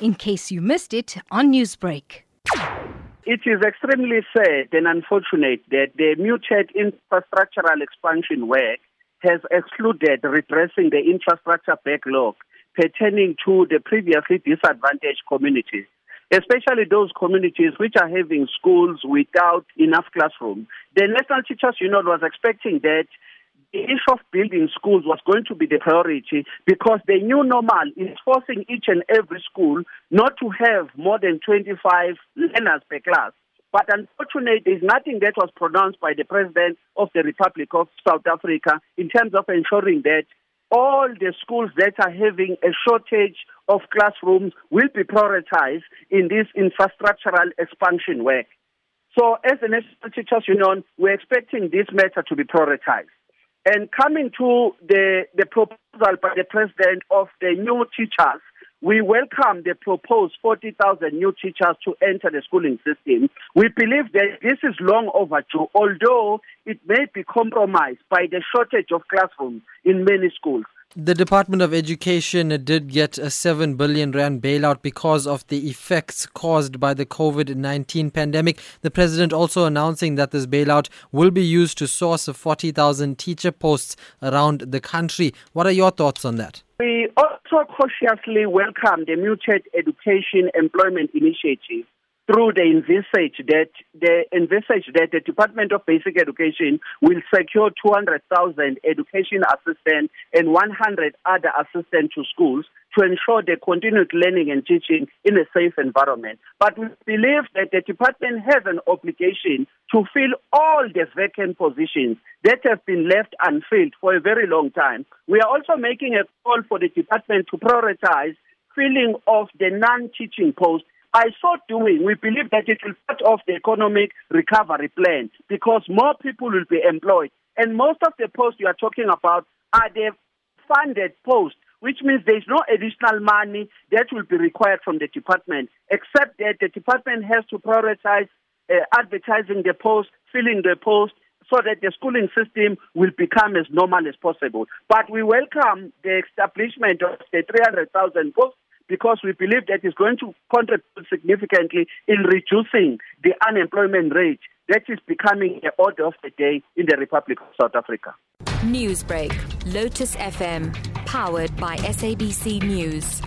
in case you missed it on Newsbreak. It is extremely sad and unfortunate that the muted infrastructural expansion work has excluded redressing the infrastructure backlog pertaining to the previously disadvantaged communities, especially those communities which are having schools without enough classrooms. The National Teachers Union was expecting that the issue of building schools was going to be the priority because the new normal is forcing each and every school not to have more than 25 learners per class. But unfortunately, there's nothing that was pronounced by the President of the Republic of South Africa in terms of ensuring that all the schools that are having a shortage of classrooms will be prioritized in this infrastructural expansion work. So as the National Teachers Union, we're expecting this matter to be prioritized. And coming to the, the proposal by the president of the new teachers, we welcome the proposed 40,000 new teachers to enter the schooling system. We believe that this is long overdue, although it may be compromised by the shortage of classrooms in many schools. The Department of Education did get a 7 billion rand bailout because of the effects caused by the COVID-19 pandemic. The president also announcing that this bailout will be used to source 40,000 teacher posts around the country. What are your thoughts on that? We also cautiously welcome the muted education employment initiative through the envisage that the envisage that the Department of Basic Education will secure 200,000 education assistants and 100 other assistants to schools to ensure the continued learning and teaching in a safe environment. But we believe that the department has an obligation to fill all the vacant positions that have been left unfilled for a very long time. We are also making a call for the department to prioritize filling of the non-teaching posts by so doing, we believe that it will part off the economic recovery plan because more people will be employed. And most of the posts you are talking about are the funded posts, which means there's no additional money that will be required from the department, except that the department has to prioritize uh, advertising the post, filling the post, so that the schooling system will become as normal as possible. But we welcome the establishment of the 300,000 posts because we believe that is going to contribute significantly in reducing the unemployment rate that is becoming the order of the day in the Republic of South Africa. Newsbreak, Lotus FM, powered by SABC News.